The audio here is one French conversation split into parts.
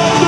Oh!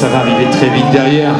ça va arriver très vite derrière.